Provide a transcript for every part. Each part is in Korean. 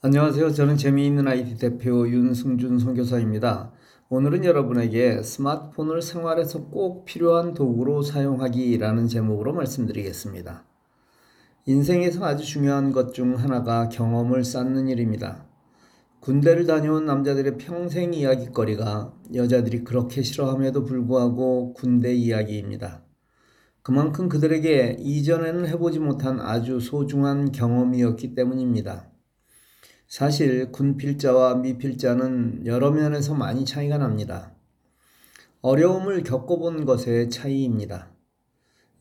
안녕하세요. 저는 재미있는 IT 대표 윤승준 선교사입니다. 오늘은 여러분에게 스마트폰을 생활에서 꼭 필요한 도구로 사용하기라는 제목으로 말씀드리겠습니다. 인생에서 아주 중요한 것 중 하나가 경험을 쌓는 일입니다. 군대를 다녀온 남자들의 평생 이야기거리가 여자들이 그렇게 싫어함에도 불구하고 군대 이야기입니다. 그만큼 그들에게 이전에는 해보지 못한 아주 소중한 경험이었기 때문입니다. 사실 군필자와 미필자는 여러 면에서 많이 차이가 납니다. 어려움을 겪어본 것의 차이입니다.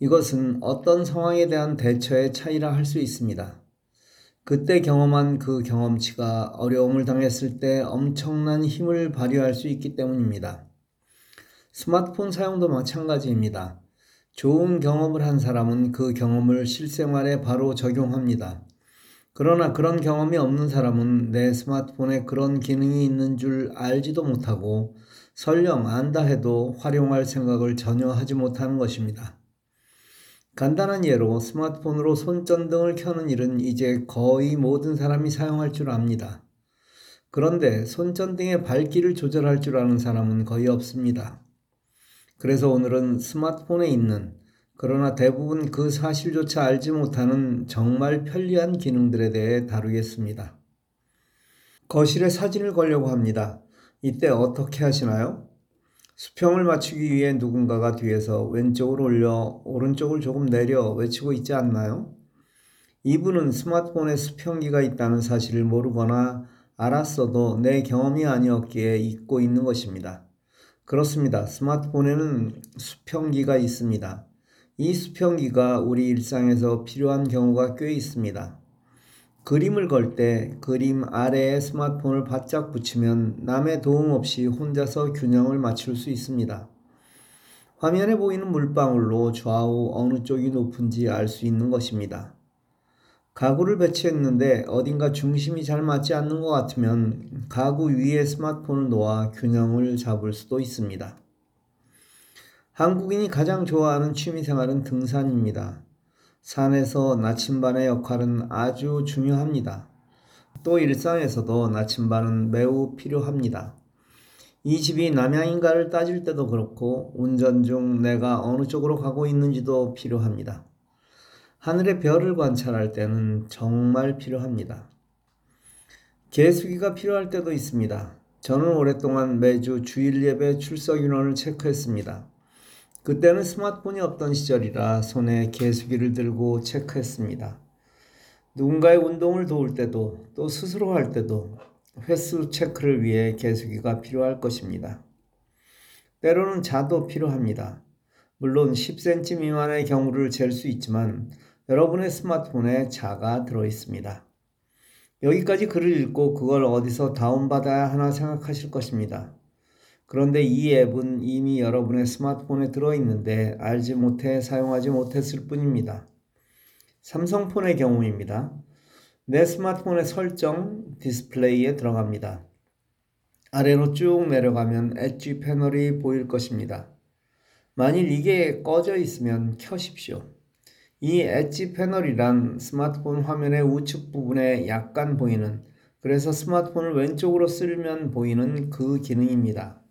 이것은 어떤 상황에 대한 대처의 차이라 할 수 있습니다. 그때 경험한 그 경험치가 어려움을 당했을 때 엄청난 힘을 발휘할 수 있기 때문입니다. 스마트폰 사용도 마찬가지입니다. 좋은 경험을 한 사람은 그 경험을 실생활에 바로 적용합니다. 그러나 그런 경험이 없는 사람은 내 스마트폰에 그런 기능이 있는 줄 알지도 못하고 설령 안다 해도 활용할 생각을 전혀 하지 못하는 것입니다. 간단한 예로 스마트폰으로 손전등을 켜는 일은 이제 거의 모든 사람이 사용할 줄 압니다. 그런데 손전등의 밝기를 조절할 줄 아는 사람은 거의 없습니다. 그래서 오늘은 스마트폰에 있는 그러나 대부분 그 사실조차 알지 못하는 정말 편리한 기능들에 대해 다루겠습니다. 거실에 사진을 걸려고 합니다. 이때 어떻게 하시나요? 수평을 맞추기 위해 누군가가 뒤에서 왼쪽을 올려 오른쪽을 조금 내려 외치고 있지 않나요? 이분은 스마트폰에 수평기가 있다는 사실을 모르거나 알았어도 내 경험이 아니었기에 잊고 있는 것입니다. 그렇습니다. 스마트폰에는 수평기가 있습니다. 이 수평기가 우리 일상에서 필요한 경우가 꽤 있습니다. 그림을 걸 때 그림 아래에 스마트폰을 바짝 붙이면 남의 도움 없이 혼자서 균형을 맞출 수 있습니다. 화면에 보이는 물방울로 좌우 어느 쪽이 높은지 알 수 있는 것입니다. 가구를 배치했는데 어딘가 중심이 잘 맞지 않는 것 같으면 가구 위에 스마트폰을 놓아 균형을 잡을 수도 있습니다. 한국인이 가장 좋아하는 취미생활은 등산입니다. 산에서 나침반의 역할은 아주 중요합니다. 또 일상에서도 나침반은 매우 필요합니다. 이 집이 남양인가를 따질 때도 그렇고 운전 중 내가 어느 쪽으로 가고 있는지도 필요합니다. 하늘의 별을 관찰할 때는 정말 필요합니다. 개수기가 필요할 때도 있습니다. 저는 오랫동안 매주 주일 예배 출석 인원을 체크했습니다. 그때는 스마트폰이 없던 시절이라 손에 개수기를 들고 체크했습니다. 누군가의 운동을 도울 때도 또 스스로 할 때도 횟수 체크를 위해 개수기가 필요할 것입니다. 때로는 자도 필요합니다. 물론 10cm 미만의 경우를 잴 수 있지만 여러분의 스마트폰에 자가 들어 있습니다. 여기까지 글을 읽고 그걸 어디서 다운받아야 하나 생각하실 것입니다. 그런데 이 앱은 이미 여러분의 스마트폰에 들어있는데 알지 못해 사용하지 못했을 뿐입니다. 삼성폰의 경우입니다. 내 스마트폰의 설정 디스플레이에 들어갑니다. 아래로 쭉 내려가면 엣지 패널이 보일 것입니다. 만일 이게 꺼져 있으면 켜십시오. 이 엣지 패널이란 스마트폰 화면의 우측 부분에 약간 보이는 그래서 스마트폰을 왼쪽으로 쓸면 보이는 그 기능입니다.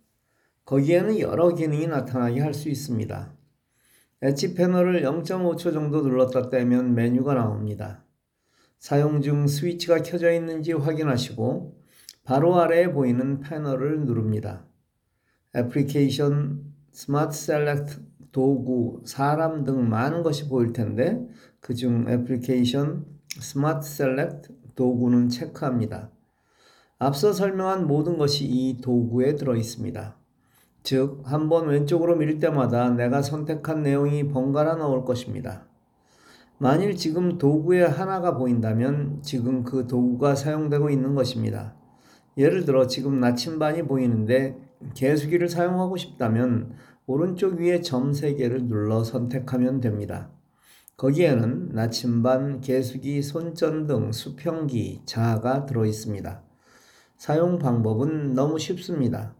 거기에는 여러 기능이 나타나게 할 수 있습니다. 엣지 패널을 0.5초 정도 눌렀다 떼면 메뉴가 나옵니다. 사용 중 스위치가 켜져 있는지 확인하시고 바로 아래에 보이는 패널을 누릅니다. 애플리케이션, Smart Select, 도구, 사람 등 많은 것이 보일 텐데 그 중 애플리케이션, Smart Select, 도구는 체크합니다. 앞서 설명한 모든 것이 이 도구에 들어 있습니다. 즉, 한 번 왼쪽으로 밀 때마다 내가 선택한 내용이 번갈아 나올 것입니다. 만일 지금 도구에 하나가 보인다면 지금 그 도구가 사용되고 있는 것입니다. 예를 들어 지금 나침반이 보이는데 개수기를 사용하고 싶다면 오른쪽 위에 점 3개를 눌러 선택하면 됩니다. 거기에는 나침반, 개수기, 손전등, 수평기, 자가 들어 있습니다. 사용 방법은 너무 쉽습니다.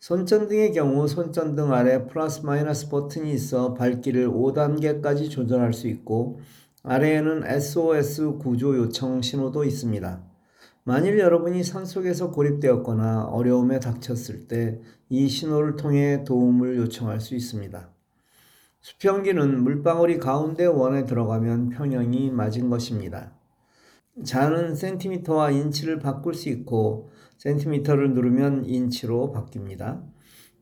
손전등의 경우 손전등 아래 플러스 마이너스 버튼이 있어 밝기를 5단계까지 조절할 수 있고 아래에는 SOS 구조 요청 신호도 있습니다. 만일 여러분이 산속에서 고립되었거나 어려움에 닥쳤을 때 이 신호를 통해 도움을 요청할 수 있습니다. 수평기는 물방울이 가운데 원에 들어가면 평형이 맞은 것입니다. 자는 센티미터와 인치를 바꿀 수 있고 센티미터를 누르면 인치로 바뀝니다.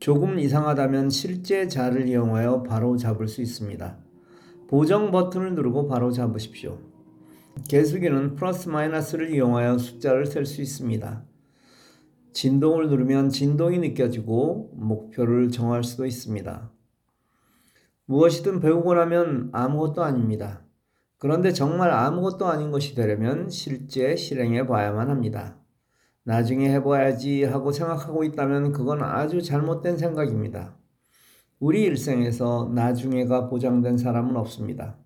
조금 이상하다면 실제 자를 이용하여 바로 잡을 수 있습니다. 보정 버튼을 누르고 바로 잡으십시오. 개수기는 플러스 마이너스를 이용하여 숫자를 셀 수 있습니다. 진동을 누르면 진동이 느껴지고 목표를 정할 수도 있습니다. 무엇이든 배우고 나면 아무것도 아닙니다. 그런데 정말 아무것도 아닌 것이 되려면 실제 실행해 봐야만 합니다. 나중에 해봐야지 하고 생각하고 있다면 그건 아주 잘못된 생각입니다. 우리 일생에서 나중에가 보장된 사람은 없습니다.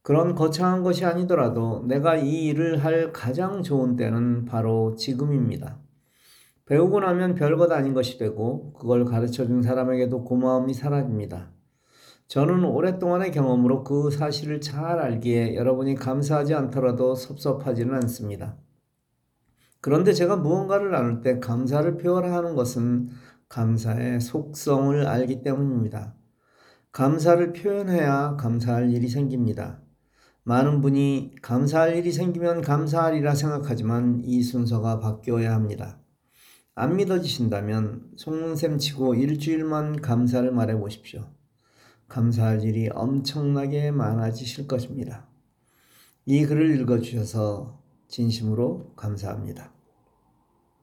그런 거창한 것이 아니더라도 내가 이 일을 할 가장 좋은 때는 바로 지금입니다. 배우고 나면 별것 아닌 것이 되고 그걸 가르쳐 준 사람에게도 고마움이 사라집니다. 저는 오랫동안의 경험으로 그 사실을 잘 알기에 여러분이 감사하지 않더라도 섭섭하지는 않습니다. 그런데 제가 무언가를 나눌 때 감사를 표현하는 것은 감사의 속성을 알기 때문입니다. 감사를 표현해야 감사할 일이 생깁니다. 많은 분이 감사할 일이 생기면 감사하리라 생각하지만 이 순서가 바뀌어야 합니다. 안 믿어지신다면 속눈샘 치고 일주일만 감사를 말해 보십시오. 감사할 일이 엄청나게 많아지실 것입니다. 이 글을 읽어주셔서 진심으로 감사합니다.